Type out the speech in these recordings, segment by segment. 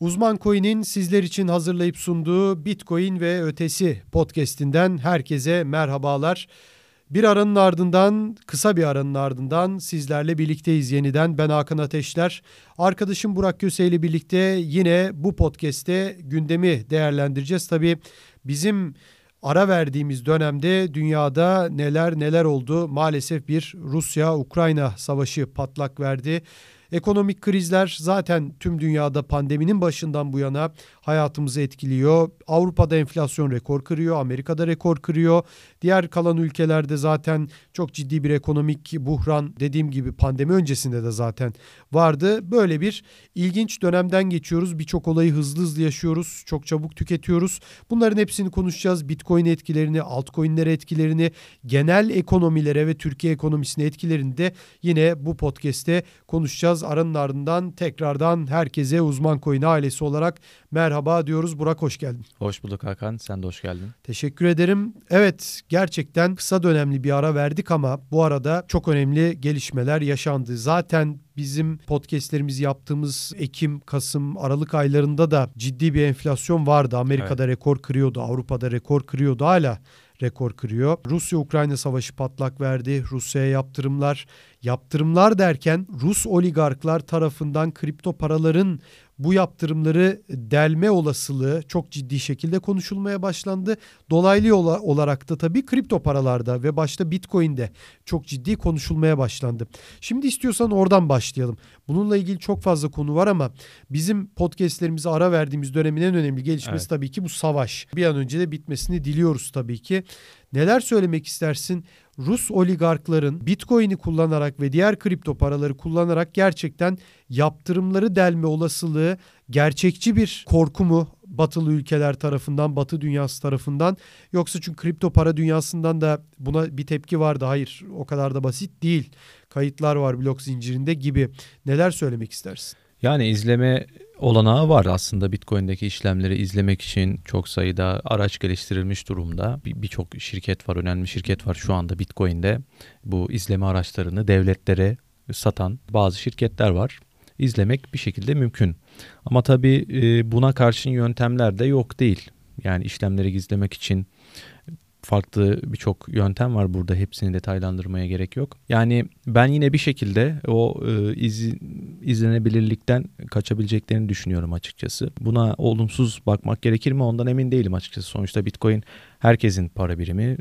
Uzman Coin'in sizler için hazırlayıp sunduğu Bitcoin ve Ötesi podcast'inden herkese merhabalar. Bir aranın ardından, kısa bir aranın ardından sizlerle birlikteyiz yeniden. Ben Hakan Ateşler. Arkadaşım Burak Köse ile birlikte yine bu podcast'te gündemi değerlendireceğiz. Tabii bizim ara verdiğimiz dönemde dünyada neler neler oldu. Maalesef bir Rusya-Ukrayna savaşı patlak verdi. Ekonomik krizler zaten tüm dünyada pandeminin başından bu yana hayatımızı etkiliyor. Avrupa'da enflasyon rekor kırıyor, Amerika'da rekor kırıyor. Diğer kalan ülkelerde zaten çok ciddi bir ekonomik buhran dediğim gibi pandemi öncesinde de zaten vardı. Böyle bir ilginç dönemden geçiyoruz. Birçok olayı hızlı hızlı yaşıyoruz. Çok çabuk tüketiyoruz. Bunların hepsini konuşacağız. Bitcoin etkilerini, altcoin'lere etkilerini, genel ekonomilere ve Türkiye ekonomisine etkilerini de yine bu podcast'te konuşacağız. Aranın ardından tekrardan herkese Uzman Coin ailesi olarak merhaba diyoruz. Burak hoş geldin. Hoş bulduk Hakan. Sen de hoş geldin. Teşekkür ederim. Evet gerçekten kısa dönemli bir ara verdik ama bu arada çok önemli gelişmeler yaşandı. Zaten bizim podcastlerimizi yaptığımız Ekim, Kasım, Aralık aylarında da ciddi bir enflasyon vardı. Amerika'da evet. rekor kırıyordu, Avrupa'da rekor kırıyordu hala rekor kırıyor. Rusya-Ukrayna savaşı patlak verdi. Rusya'ya yaptırımlar, yaptırımlar derken Rus oligarklar tarafından kripto paraların bu yaptırımları delme olasılığı çok ciddi şekilde konuşulmaya başlandı. Dolaylı olarak da tabii kripto paralarda ve başta Bitcoin'de çok ciddi konuşulmaya başlandı. Şimdi istiyorsan oradan başlayalım. Bununla ilgili çok fazla konu var ama bizim podcastlerimize ara verdiğimiz dönemin en önemli gelişmesi evet. tabii ki bu savaş. Bir an önce de bitmesini diliyoruz tabii ki. Neler söylemek istersin? Rus oligarkların Bitcoin'i kullanarak ve diğer kripto paraları kullanarak gerçekten yaptırımları delme olasılığı gerçekçi bir korku mu batılı ülkeler tarafından, batı dünyası tarafından yoksa çünkü kripto para dünyasından da buna bir tepki vardı. Hayır, o kadar da basit değil. Kayıtlar var blok zincirinde gibi. Neler söylemek istersin? Yani izleme olanağı var aslında Bitcoin'deki işlemleri izlemek için çok sayıda araç geliştirilmiş durumda. Birçok bir şirket var, önemli şirket var şu anda Bitcoin'de. Bu izleme araçlarını devletlere satan bazı şirketler var. İzlemek bir şekilde mümkün. Ama tabii e, buna karşın yöntemler de yok değil. Yani işlemleri gizlemek için farklı birçok yöntem var burada. Hepsini detaylandırmaya gerek yok. Yani ben yine bir şekilde o e, iz, izlenebilirlikten kaçabileceklerini düşünüyorum açıkçası. Buna olumsuz bakmak gerekir mi ondan emin değilim açıkçası. Sonuçta Bitcoin herkesin para birimi,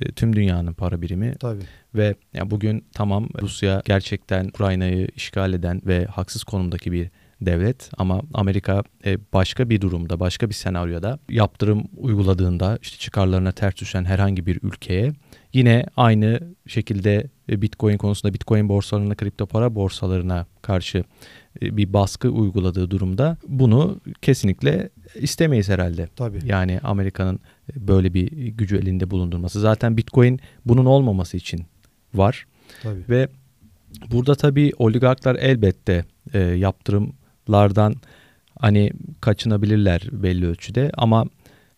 e, tüm dünyanın para birimi. Tabii. Ve yani bugün tamam Rusya gerçekten Ukrayna'yı işgal eden ve haksız konumdaki bir devlet ama Amerika e, başka bir durumda, başka bir senaryoda yaptırım uyguladığında işte çıkarlarına ters düşen herhangi bir ülkeye yine aynı şekilde e, Bitcoin konusunda Bitcoin borsalarına, kripto para borsalarına karşı e, bir baskı uyguladığı durumda bunu kesinlikle istemeyiz herhalde. Tabii. Yani Amerika'nın böyle bir gücü elinde bulundurması. Zaten Bitcoin bunun olmaması için var. Tabii. Ve burada tabii oligarklar elbette e, yaptırım lardan hani kaçınabilirler belli ölçüde ama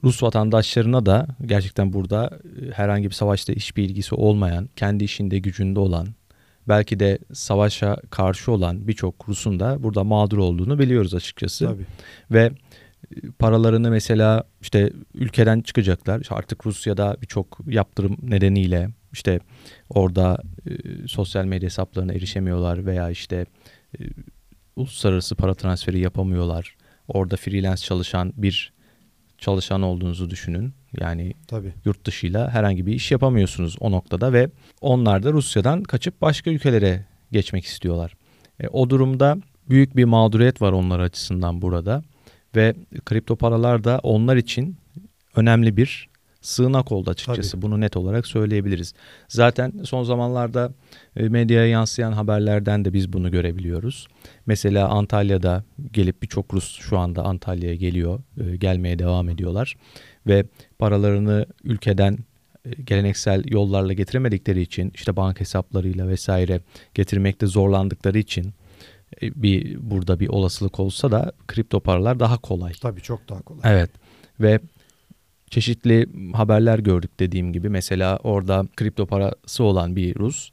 Rus vatandaşlarına da gerçekten burada e, herhangi bir savaşta hiçbir ilgisi olmayan, kendi işinde gücünde olan, belki de savaşa karşı olan birçok Rus'un da burada mağdur olduğunu biliyoruz açıkçası. Tabii. Ve e, paralarını mesela işte ülkeden çıkacaklar. İşte artık Rusya'da birçok yaptırım nedeniyle işte orada e, sosyal medya hesaplarına erişemiyorlar veya işte e, uluslararası para transferi yapamıyorlar. Orada freelance çalışan bir çalışan olduğunuzu düşünün. Yani Tabii. yurt dışıyla herhangi bir iş yapamıyorsunuz o noktada ve onlar da Rusya'dan kaçıp başka ülkelere geçmek istiyorlar. E, o durumda büyük bir mağduriyet var onlar açısından burada ve kripto paralar da onlar için önemli bir sığınak oldu açıkçası. Tabii. Bunu net olarak söyleyebiliriz. Zaten son zamanlarda e, medyaya yansıyan haberlerden de biz bunu görebiliyoruz. Mesela Antalya'da gelip birçok Rus şu anda Antalya'ya geliyor, e, gelmeye devam ediyorlar ve paralarını ülkeden e, geleneksel yollarla getiremedikleri için işte bank hesaplarıyla vesaire getirmekte zorlandıkları için bir burada bir olasılık olsa da kripto paralar daha kolay. Tabii çok daha kolay. Evet. Ve çeşitli haberler gördük dediğim gibi. Mesela orada kripto parası olan bir Rus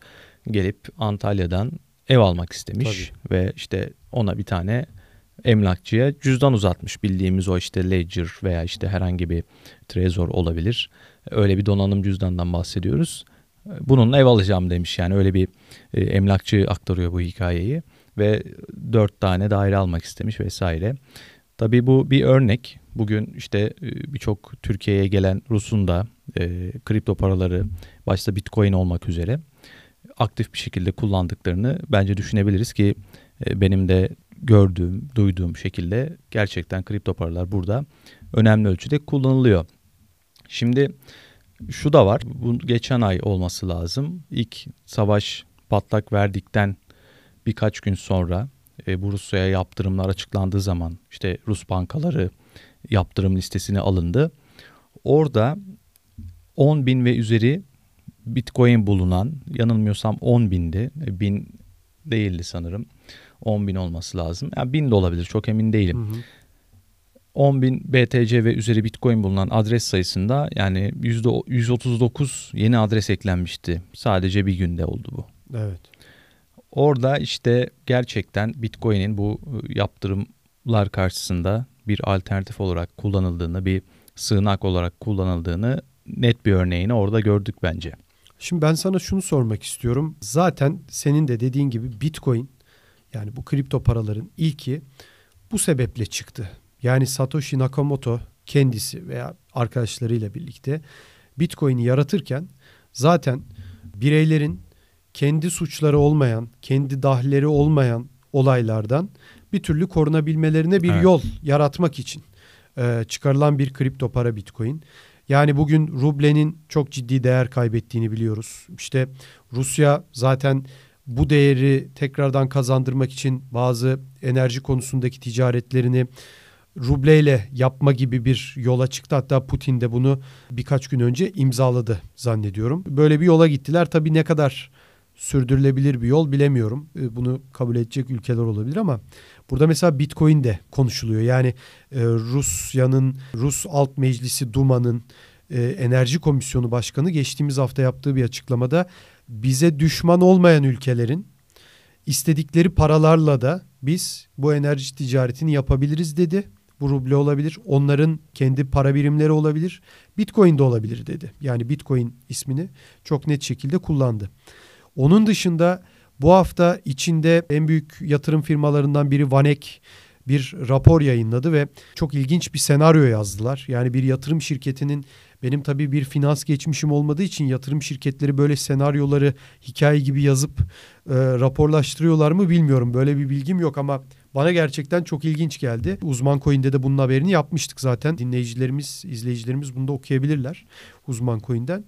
gelip Antalya'dan ev almak istemiş Tabii. ve işte ona bir tane emlakçıya cüzdan uzatmış bildiğimiz o işte Ledger veya işte herhangi bir Trezor olabilir. Öyle bir donanım cüzdandan bahsediyoruz. Bununla ev alacağım demiş yani öyle bir e, emlakçı aktarıyor bu hikayeyi ve dört tane daire almak istemiş vesaire. Tabii bu bir örnek. Bugün işte e, birçok Türkiye'ye gelen Rus'un da e, kripto paraları başta Bitcoin olmak üzere aktif bir şekilde kullandıklarını bence düşünebiliriz ki e, benim de gördüğüm, duyduğum şekilde gerçekten kripto paralar burada önemli ölçüde kullanılıyor. Şimdi şu da var. Bu geçen ay olması lazım. İlk savaş patlak verdikten birkaç gün sonra e, bu Rusya'ya yaptırımlar açıklandığı zaman işte Rus bankaları yaptırım listesine alındı. Orada 10 bin ve üzeri Bitcoin bulunan yanılmıyorsam 10 bindi. E, bin değildi sanırım. 10 bin olması lazım. Yani bin de olabilir çok emin değilim. Hı hı. 10 bin BTC ve üzeri Bitcoin bulunan adres sayısında yani %139 yeni adres eklenmişti. Sadece bir günde oldu bu. Evet. Orada işte gerçekten Bitcoin'in bu ıı, yaptırımlar karşısında bir alternatif olarak kullanıldığını, bir sığınak olarak kullanıldığını net bir örneğini orada gördük bence. Şimdi ben sana şunu sormak istiyorum. Zaten senin de dediğin gibi Bitcoin yani bu kripto paraların ilki bu sebeple çıktı. Yani Satoshi Nakamoto kendisi veya arkadaşlarıyla birlikte Bitcoin'i yaratırken zaten bireylerin kendi suçları olmayan, kendi dahleri olmayan olaylardan bir türlü korunabilmelerine bir evet. yol yaratmak için e, çıkarılan bir kripto para Bitcoin. Yani bugün rublenin çok ciddi değer kaybettiğini biliyoruz. İşte Rusya zaten bu değeri tekrardan kazandırmak için bazı enerji konusundaki ticaretlerini rubleyle yapma gibi bir yola çıktı. Hatta Putin de bunu birkaç gün önce imzaladı zannediyorum. Böyle bir yola gittiler. Tabii ne kadar sürdürülebilir bir yol bilemiyorum. Ee, bunu kabul edecek ülkeler olabilir ama burada mesela Bitcoin de konuşuluyor. Yani e, Rusya'nın, Rus Alt Meclisi Duma'nın e, Enerji Komisyonu Başkanı geçtiğimiz hafta yaptığı bir açıklamada bize düşman olmayan ülkelerin istedikleri paralarla da biz bu enerji ticaretini yapabiliriz dedi. Bu ruble olabilir. Onların kendi para birimleri olabilir. Bitcoin de olabilir dedi. Yani Bitcoin ismini çok net şekilde kullandı. Onun dışında bu hafta içinde en büyük yatırım firmalarından biri Vanek bir rapor yayınladı ve çok ilginç bir senaryo yazdılar. Yani bir yatırım şirketinin benim tabii bir finans geçmişim olmadığı için yatırım şirketleri böyle senaryoları hikaye gibi yazıp e, raporlaştırıyorlar mı bilmiyorum. Böyle bir bilgim yok ama bana gerçekten çok ilginç geldi. Uzman Coin'de de bunun haberini yapmıştık zaten. Dinleyicilerimiz, izleyicilerimiz bunu da okuyabilirler Uzman Coin'den.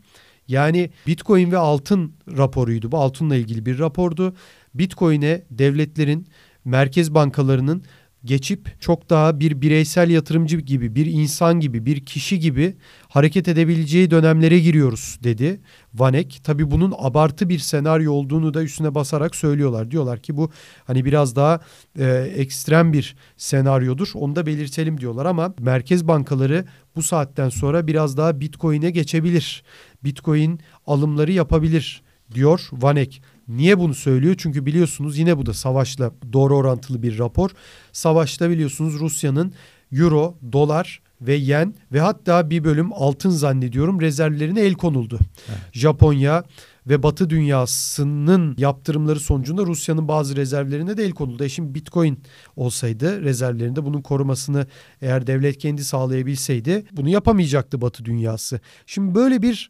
Yani Bitcoin ve altın raporuydu. Bu altınla ilgili bir rapordu. Bitcoin'e devletlerin, merkez bankalarının geçip çok daha bir bireysel yatırımcı gibi, bir insan gibi, bir kişi gibi hareket edebileceği dönemlere giriyoruz dedi Vanek. Tabi bunun abartı bir senaryo olduğunu da üstüne basarak söylüyorlar. Diyorlar ki bu hani biraz daha e, ekstrem bir senaryodur. Onu da belirtelim diyorlar ama merkez bankaları bu saatten sonra biraz daha Bitcoin'e geçebilir. Bitcoin alımları yapabilir diyor Vanek. Niye bunu söylüyor? Çünkü biliyorsunuz yine bu da savaşla doğru orantılı bir rapor. Savaşta biliyorsunuz Rusya'nın euro, dolar ve yen ve hatta bir bölüm altın zannediyorum rezervlerine el konuldu. Evet. Japonya ve Batı dünyasının yaptırımları sonucunda Rusya'nın bazı rezervlerine de el konuldu. E şimdi Bitcoin olsaydı rezervlerinde bunun korumasını eğer devlet kendi sağlayabilseydi bunu yapamayacaktı Batı dünyası. Şimdi böyle bir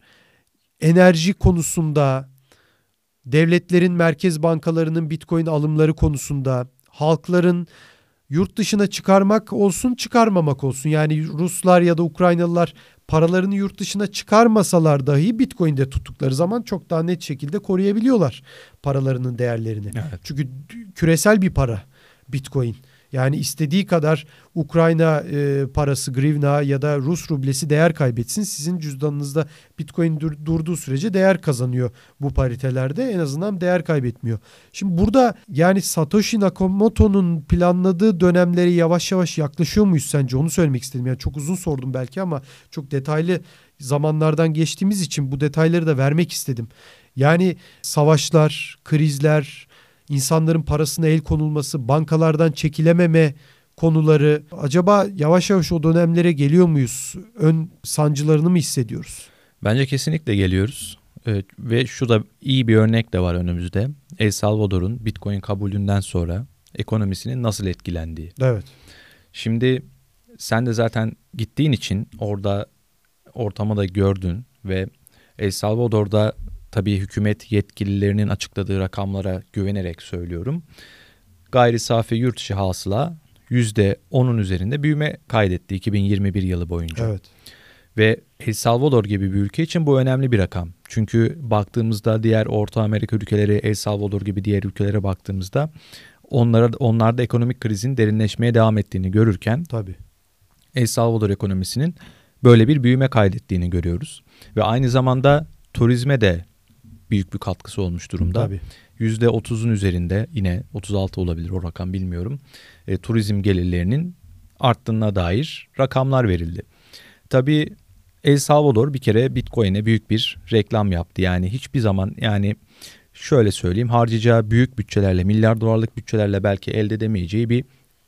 enerji konusunda devletlerin merkez bankalarının Bitcoin alımları konusunda halkların yurt dışına çıkarmak olsun çıkarmamak olsun yani Ruslar ya da Ukraynalılar paralarını yurt dışına çıkarmasalar dahi Bitcoin'de tuttukları zaman çok daha net şekilde koruyabiliyorlar paralarının değerlerini. Evet. Çünkü küresel bir para Bitcoin. Yani istediği kadar Ukrayna e, parası, grivna ya da Rus rublesi değer kaybetsin. Sizin cüzdanınızda Bitcoin dur, durduğu sürece değer kazanıyor bu paritelerde. En azından değer kaybetmiyor. Şimdi burada yani Satoshi Nakamoto'nun planladığı dönemleri yavaş yavaş yaklaşıyor muyuz sence? Onu söylemek istedim. Yani çok uzun sordum belki ama çok detaylı zamanlardan geçtiğimiz için bu detayları da vermek istedim. Yani savaşlar, krizler, insanların parasına el konulması, bankalardan çekilememe konuları acaba yavaş yavaş o dönemlere geliyor muyuz? Ön sancılarını mı hissediyoruz? Bence kesinlikle geliyoruz. Evet, ve şu da iyi bir örnek de var önümüzde. El Salvador'un Bitcoin kabulünden sonra ekonomisinin nasıl etkilendiği. Evet. Şimdi sen de zaten gittiğin için orada ortamı da gördün ve El Salvador'da tabii hükümet yetkililerinin açıkladığı rakamlara güvenerek söylüyorum. Gayri safi yurt içi hasıla %10'un üzerinde büyüme kaydetti 2021 yılı boyunca. Evet. Ve El Salvador gibi bir ülke için bu önemli bir rakam. Çünkü baktığımızda diğer Orta Amerika ülkeleri, El Salvador gibi diğer ülkelere baktığımızda onlara onlarda ekonomik krizin derinleşmeye devam ettiğini görürken Tabii. El Salvador ekonomisinin böyle bir büyüme kaydettiğini görüyoruz. Ve aynı zamanda turizme de büyük bir katkısı olmuş durumda. Tabii. %30'un üzerinde yine 36 olabilir o rakam bilmiyorum. E, turizm gelirlerinin arttığına dair rakamlar verildi. Tabii El Salvador bir kere Bitcoin'e büyük bir reklam yaptı. Yani hiçbir zaman yani şöyle söyleyeyim harcayacağı büyük bütçelerle milyar dolarlık bütçelerle belki elde edemeyeceği bir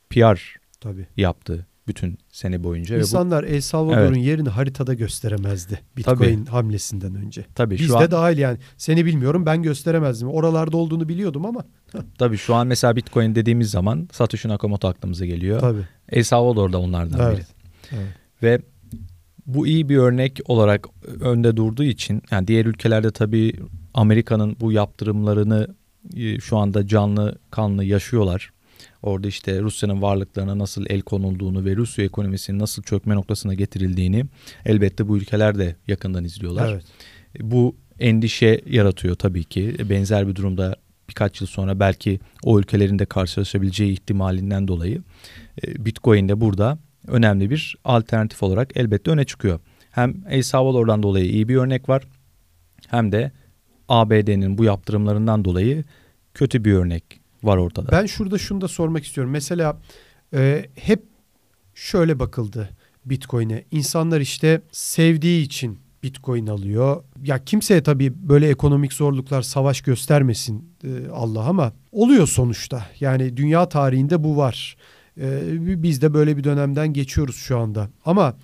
PR Tabii. yaptı bütün sene boyunca. Ve bu, İnsanlar El Salvador'un yerini haritada gösteremezdi Bitcoin hamlesinden önce. tabii Biz şu de an, dahil yani. Seni bilmiyorum ben gösteremezdim. Oralarda olduğunu biliyordum ama. tabii şu an mesela Bitcoin dediğimiz zaman Satoshi Nakamoto aklımıza geliyor. Tabii. El Salvador da onlardan biri. Evet. evet. Ve bu iyi bir örnek olarak önde durduğu için yani diğer ülkelerde tabii Amerika'nın bu yaptırımlarını e, şu anda canlı kanlı yaşıyorlar. Orada işte Rusya'nın varlıklarına nasıl el konulduğunu ve Rusya ekonomisinin nasıl çökme noktasına getirildiğini elbette bu ülkeler de yakından izliyorlar. Evet. Bu endişe yaratıyor tabii ki. Benzer bir durumda birkaç yıl sonra belki o ülkelerin de karşılaşabileceği ihtimalinden dolayı e, Bitcoin de burada önemli bir alternatif olarak elbette öne çıkıyor. Hem El Salvador'dan dolayı iyi bir örnek var hem de ABD'nin bu yaptırımlarından dolayı kötü bir örnek var ortada. Ben şurada şunu da sormak istiyorum. Mesela e, hep şöyle bakıldı Bitcoin'e. İnsanlar işte sevdiği için Bitcoin alıyor. Ya kimseye tabii böyle ekonomik zorluklar savaş göstermesin e, Allah ama oluyor sonuçta. Yani dünya tarihinde bu var. E, biz de böyle bir dönemden geçiyoruz şu anda. Ama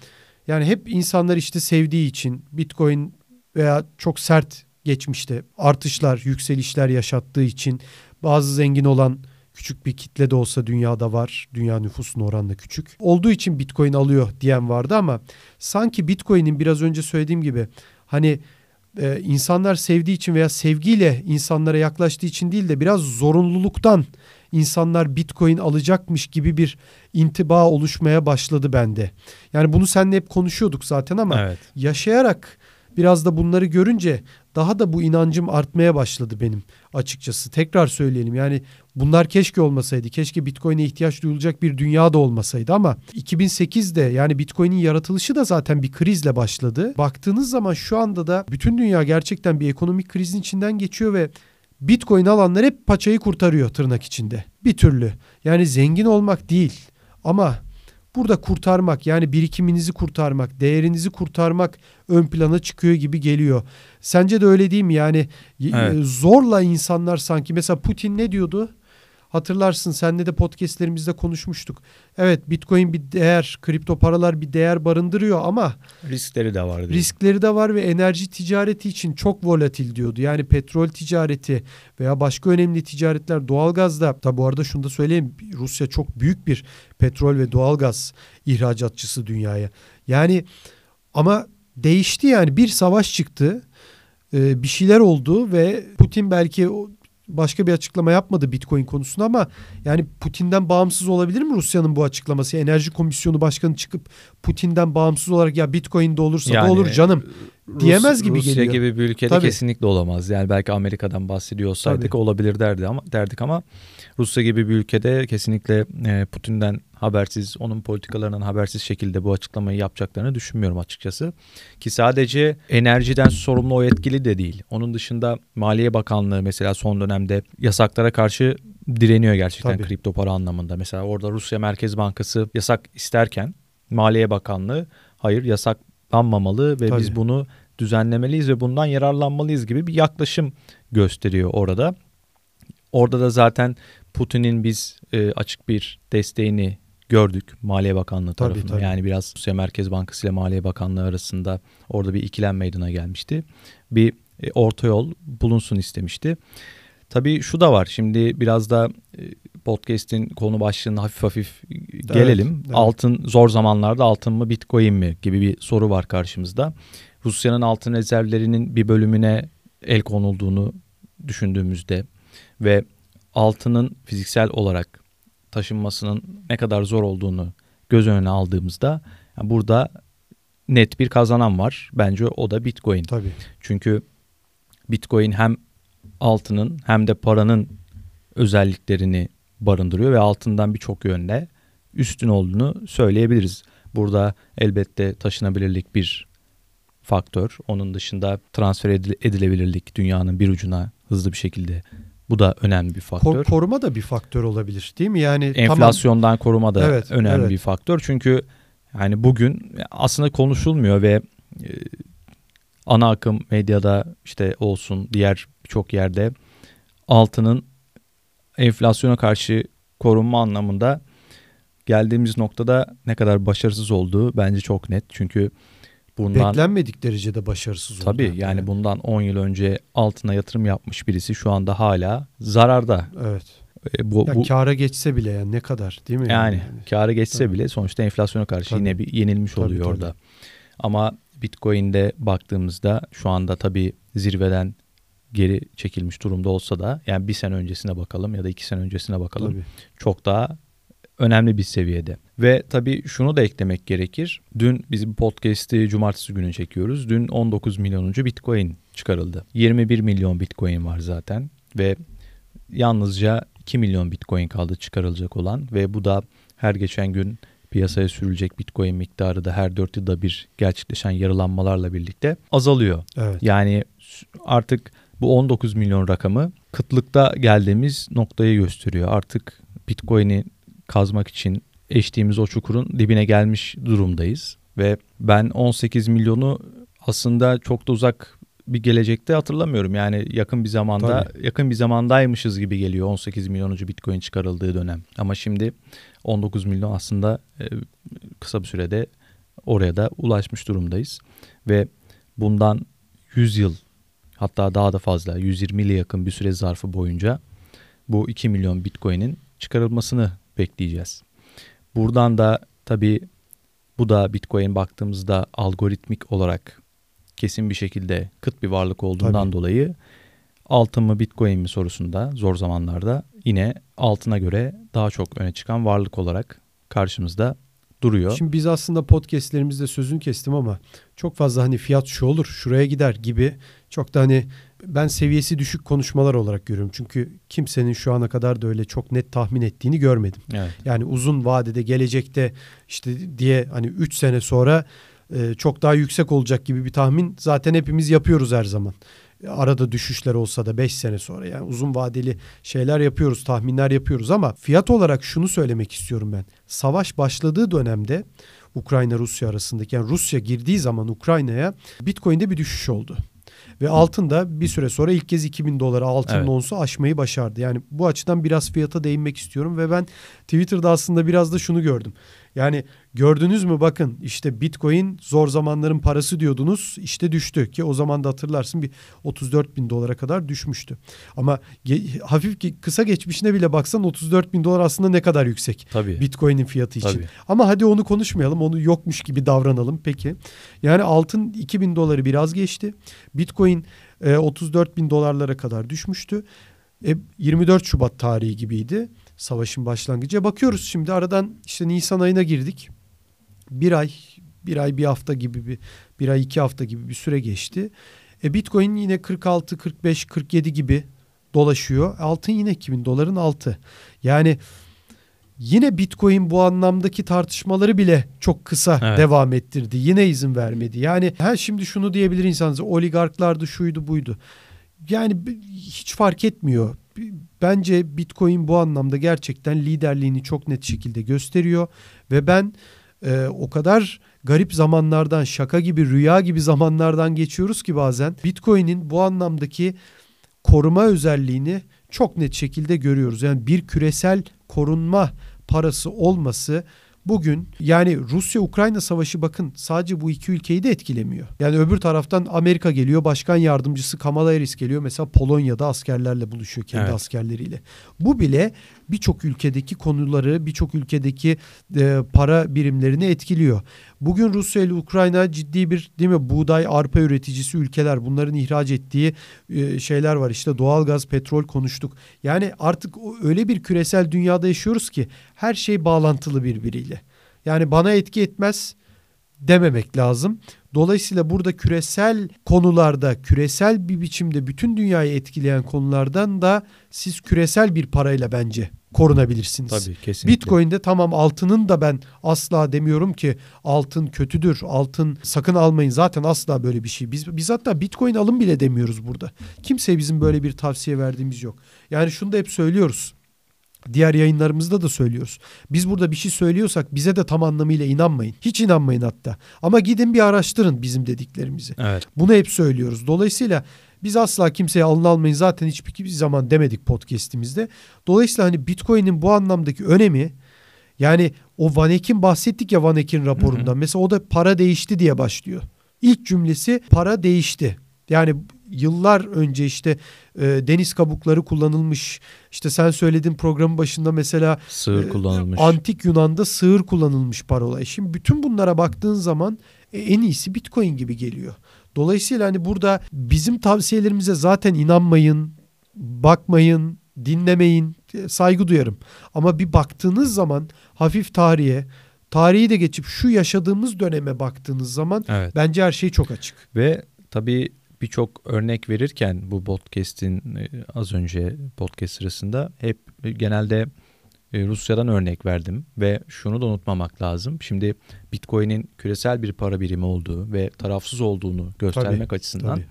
yani hep insanlar işte sevdiği için Bitcoin veya çok sert geçmişte artışlar, yükselişler yaşattığı için bazı zengin olan küçük bir kitle de olsa dünyada var. Dünya nüfusunun oranla küçük. Olduğu için Bitcoin alıyor diyen vardı ama sanki Bitcoin'in biraz önce söylediğim gibi hani e, insanlar sevdiği için veya sevgiyle insanlara yaklaştığı için değil de biraz zorunluluktan insanlar Bitcoin alacakmış gibi bir intiba oluşmaya başladı bende. Yani bunu seninle hep konuşuyorduk zaten ama Evet. yaşayarak biraz da bunları görünce daha da bu inancım artmaya başladı benim açıkçası. Tekrar söyleyelim yani bunlar keşke olmasaydı. Keşke Bitcoin'e ihtiyaç duyulacak bir dünya da olmasaydı ama 2008'de yani Bitcoin'in yaratılışı da zaten bir krizle başladı. Baktığınız zaman şu anda da bütün dünya gerçekten bir ekonomik krizin içinden geçiyor ve Bitcoin alanlar hep paçayı kurtarıyor tırnak içinde. Bir türlü. Yani zengin olmak değil ama burada kurtarmak yani birikiminizi kurtarmak, değerinizi kurtarmak ön plana çıkıyor gibi geliyor. Sence de öyle değil mi? Yani Evet. zorla insanlar sanki mesela Putin ne diyordu? Hatırlarsın senle de podcastlerimizde konuşmuştuk. Evet Bitcoin bir değer, kripto paralar bir değer barındırıyor ama Riskleri de var. diyor. riskleri de var ve enerji ticareti için çok volatil diyordu. Yani petrol ticareti veya başka önemli ticaretler doğalgazda. Tabi bu arada şunu da söyleyeyim. Rusya çok büyük bir petrol ve doğalgaz ihracatçısı dünyaya. Yani ama değişti yani bir savaş çıktı. Bir şeyler oldu ve Putin belki başka bir açıklama yapmadı Bitcoin konusunda ama yani Putin'den bağımsız olabilir mi Rusya'nın bu açıklaması? Enerji Komisyonu Başkanı çıkıp Putin'den bağımsız olarak ya Bitcoin de olursa da Yani, olur canım diyemez gibi Rusya geliyor. gibi bir ülkede Tabii. kesinlikle olamaz. Yani belki Amerika'dan bahsediyor olsaydık Tabii. olabilir derdi ama derdik ama Rusya gibi bir ülkede kesinlikle e, Putin'den habersiz, onun politikalarından habersiz şekilde bu açıklamayı yapacaklarını düşünmüyorum açıkçası. Ki sadece enerjiden sorumlu o etkili de değil. Onun dışında Maliye Bakanlığı mesela son dönemde yasaklara karşı direniyor gerçekten Tabii. kripto para anlamında. Mesela orada Rusya Merkez Bankası yasak isterken Maliye Bakanlığı hayır yasaklanmamalı ve Tabii. biz bunu düzenlemeliyiz ve bundan yararlanmalıyız gibi bir yaklaşım gösteriyor orada. Orada da zaten Putin'in biz e, açık bir desteğini gördük Maliye Bakanlığı Tabii, tarafından. tabii. Yani biraz Rusya Merkez Bankası ile Maliye Bakanlığı arasında orada bir ikilem meydana gelmişti. Bir e, orta yol bulunsun istemişti. Tabii şu da var. Şimdi biraz da e, podcast'in konu başlığına hafif hafif gelelim. evet. Altın zor zamanlarda altın mı Bitcoin mi gibi bir soru var karşımızda. Rusya'nın altın rezervlerinin bir bölümüne el konulduğunu düşündüğümüzde ve altının fiziksel olarak taşınmasının ne kadar zor olduğunu göz önüne aldığımızda yani burada net bir kazanan var. Bence o da Bitcoin. Tabii. Çünkü Bitcoin hem altının hem de paranın özelliklerini barındırıyor ve altından birçok yönde üstün olduğunu söyleyebiliriz. Burada elbette taşınabilirlik bir faktör. Onun dışında transfer edile- edilebilirlik dünyanın bir ucuna hızlı bir şekilde bu da önemli bir faktör. Kor- koruma da bir faktör olabilir değil mi? Yani tamam, Enflasyondan koruma da Evet, önemli evet. bir faktör. Çünkü yani bugün aslında konuşulmuyor ve e, ana akım medyada işte olsun diğer birçok yerde altının enflasyona karşı korunma anlamında geldiğimiz noktada ne kadar başarısız olduğu bence çok net. Çünkü bundan beklenmedik derecede başarısız oldu. tabii yani bundan 10 yıl önce altına yatırım yapmış birisi şu anda hala zararda. Evet. E, bu, Ya bu kâra geçse bile yani ne kadar değil mi? Yani kârı geçse Tabii. bile sonuçta enflasyona karşı Tabii. yine bir yenilmiş Tabii, oluyor tabii. orada. Ama Bitcoin'de baktığımızda şu anda tabii zirveden geri çekilmiş durumda olsa da yani bir sene öncesine bakalım ya da iki sene öncesine bakalım Tabii. çok daha önemli bir seviyede. Ve tabii şunu da eklemek gerekir. Dün biz bu podcast'i cumartesi günü çekiyoruz. Dün 19 milyonuncu Bitcoin çıkarıldı. 21 milyon Bitcoin var zaten ve yalnızca 2 milyon Bitcoin kaldı çıkarılacak olan ve bu da her geçen gün piyasaya sürülecek Bitcoin miktarı da her 4 yılda bir gerçekleşen yarılanmalarla birlikte azalıyor. Evet. Yani artık bu 19 milyon rakamı kıtlıkta geldiğimiz noktayı gösteriyor. Artık Bitcoin'i kazmak için eştiğimiz o çukurun dibine gelmiş durumdayız. Ve ben 18 milyonu aslında çok da uzak bir gelecekte hatırlamıyorum. Yani yakın bir zamanda Tabii. yakın bir zamandaymışız gibi geliyor 18 milyonuncu Bitcoin çıkarıldığı dönem. Ama şimdi 19 milyon aslında e, kısa bir sürede oraya da ulaşmış durumdayız. Ve bundan 100 yıl hatta daha da fazla 120 yıla yakın bir süre zarfı boyunca bu 2 milyon Bitcoin'in çıkarılmasını bekleyeceğiz. Buradan da tabii bu da Bitcoin baktığımızda algoritmik olarak kesin bir şekilde kıt bir varlık olduğundan Tabii. dolayı altın mı Bitcoin mi sorusunda zor zamanlarda yine altına göre daha çok öne çıkan varlık olarak karşımızda duruyor. Şimdi biz aslında podcastlerimizde sözünü kestim ama çok fazla hani fiyat şu olur şuraya gider gibi çok da hani ben seviyesi düşük konuşmalar olarak görüyorum. Çünkü kimsenin şu ana kadar da öyle çok net tahmin ettiğini görmedim. Evet. Yani uzun vadede gelecekte işte diye hani 3 sene sonra e, çok daha yüksek olacak gibi bir tahmin zaten hepimiz yapıyoruz her zaman. Arada düşüşler olsa da 5 sene sonra yani uzun vadeli şeyler yapıyoruz, tahminler yapıyoruz ama fiyat olarak şunu söylemek istiyorum ben. Savaş başladığı dönemde Ukrayna Rusya arasındaki yani Rusya girdiği zaman Ukrayna'ya Bitcoin'de bir düşüş oldu. Ve altın da bir süre sonra ilk kez 2000 dolara altın Evet. onsu aşmayı başardı. Yani bu açıdan biraz fiyata değinmek istiyorum ve ben Twitter'da aslında biraz da şunu gördüm. Yani gördünüz mü bakın işte Bitcoin zor zamanların parası diyordunuz işte düştü ki o zaman da hatırlarsın bir 34 bin dolara kadar düşmüştü. Ama ge- hafif ki kısa geçmişine bile baksan 34 bin dolar aslında ne kadar yüksek Tabii. Bitcoin'in fiyatı için. Tabii. Ama hadi onu konuşmayalım onu yokmuş gibi davranalım peki. Yani altın 2000 doları biraz geçti. Bitcoin e, 34 bin dolarlara kadar düşmüştü. E, 24 Şubat tarihi gibiydi savaşın başlangıcı. Bakıyoruz şimdi aradan işte Nisan ayına girdik. Bir ay, bir ay bir hafta gibi bir, bir ay iki hafta gibi bir süre geçti. E, Bitcoin yine 46, 45, 47 gibi dolaşıyor. Altın yine 2000 doların altı. Yani yine Bitcoin bu anlamdaki tartışmaları bile çok kısa Evet. devam ettirdi. Yine izin vermedi. Yani ha şimdi şunu diyebilir insanız. Oligarklardı şuydu buydu. Yani hiç fark etmiyor. Bence Bitcoin bu anlamda gerçekten liderliğini çok net şekilde gösteriyor ve ben e, o kadar garip zamanlardan, şaka gibi, rüya gibi zamanlardan geçiyoruz ki bazen Bitcoin'in bu anlamdaki koruma özelliğini çok net şekilde görüyoruz. Yani bir küresel korunma parası olması bugün yani Rusya-Ukrayna savaşı bakın sadece bu iki ülkeyi de etkilemiyor. Yani öbür taraftan Amerika geliyor, başkan yardımcısı Kamala Harris geliyor. Mesela Polonya'da askerlerle buluşuyor kendi evet. askerleriyle. Bu bile birçok ülkedeki konuları, birçok ülkedeki e, para birimlerini etkiliyor. Bugün Rusya ile Ukrayna ciddi bir değil mi buğday, arpa üreticisi ülkeler. Bunların ihraç ettiği e, şeyler var. İşte doğalgaz, petrol konuştuk. Yani artık öyle bir küresel dünyada yaşıyoruz ki her şey bağlantılı birbiriyle. Yani bana etki etmez dememek lazım. Dolayısıyla burada küresel konularda, küresel bir biçimde bütün dünyayı etkileyen konulardan da siz küresel bir parayla bence korunabilirsiniz. Tabii kesinlikle. Bitcoin'de tamam altının da ben asla demiyorum ki altın kötüdür. Altın sakın almayın. Zaten asla böyle bir şey. Biz biz hatta Bitcoin alın bile demiyoruz burada. Kimseye bizim böyle bir tavsiye verdiğimiz yok. Yani şunu da hep söylüyoruz. Diğer yayınlarımızda da söylüyoruz. Biz burada bir şey söylüyorsak bize de tam anlamıyla inanmayın. Hiç inanmayın hatta. Ama gidin bir araştırın bizim dediklerimizi. Evet. Bunu hep söylüyoruz. Dolayısıyla biz asla kimseye alın almayın zaten hiçbir zaman demedik podcast'imizde. Dolayısıyla hani Bitcoin'in bu anlamdaki önemi yani o Van Eck'in bahsettik ya Van Eck'in raporundan. Hı hı. Mesela o da para değişti diye başlıyor. İlk cümlesi para değişti. Yani yıllar önce işte e, deniz kabukları kullanılmış. İşte sen söyledin programın başında mesela sığır e, kullanılmış. Antik Yunan'da sığır kullanılmış parola. Şimdi bütün bunlara baktığın zaman e, en iyisi Bitcoin gibi geliyor. Dolayısıyla hani burada bizim tavsiyelerimize zaten inanmayın, bakmayın, dinlemeyin, e, saygı duyarım. Ama bir baktığınız zaman hafif tarihe, tarihi de geçip şu yaşadığımız döneme baktığınız zaman evet. bence her şey çok açık. Ve tabii birçok örnek verirken bu podcast'in e, az önce podcast sırasında hep genelde e, Rusya'dan örnek verdim ve şunu da unutmamak lazım. Şimdi Bitcoin'in küresel bir para birimi olduğu ve tarafsız olduğunu göstermek tabii, açısından tabii.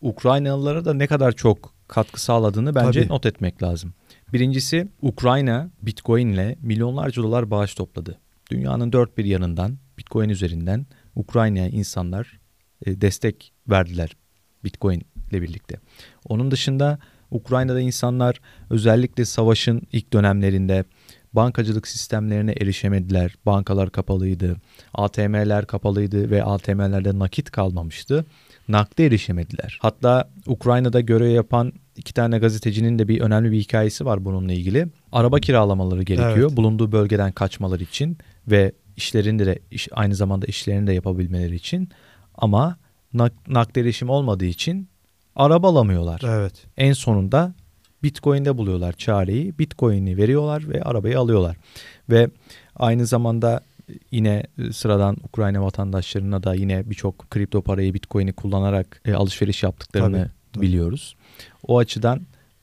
Ukraynalılara da ne kadar çok katkı sağladığını bence tabii. not etmek lazım. Birincisi Ukrayna Bitcoin ile milyonlarca dolar bağış topladı. Dünyanın dört bir yanından Bitcoin üzerinden Ukrayna'ya insanlar e, destek verdiler Bitcoin ile birlikte. Onun dışında Ukrayna'da insanlar özellikle savaşın ilk dönemlerinde bankacılık sistemlerine erişemediler. Bankalar kapalıydı, ATM'ler kapalıydı ve ATM'lerde nakit kalmamıştı. Nakde erişemediler. Hatta Ukrayna'da görev yapan iki tane gazetecinin de bir önemli bir hikayesi var bununla ilgili. Araba kiralamaları gerekiyor evet. bulunduğu bölgeden kaçmaları için ve işlerinde de iş, aynı zamanda işlerini de yapabilmeleri için. Ama nak, nakde erişim olmadığı için araba alamıyorlar. Evet. En sonunda Bitcoin'de buluyorlar çareyi. Bitcoin'i veriyorlar ve arabayı alıyorlar. Ve aynı zamanda yine sıradan Ukrayna vatandaşlarına da yine birçok kripto parayı Bitcoin'i kullanarak e, alışveriş yaptıklarını tabii, tabii. biliyoruz. O açıdan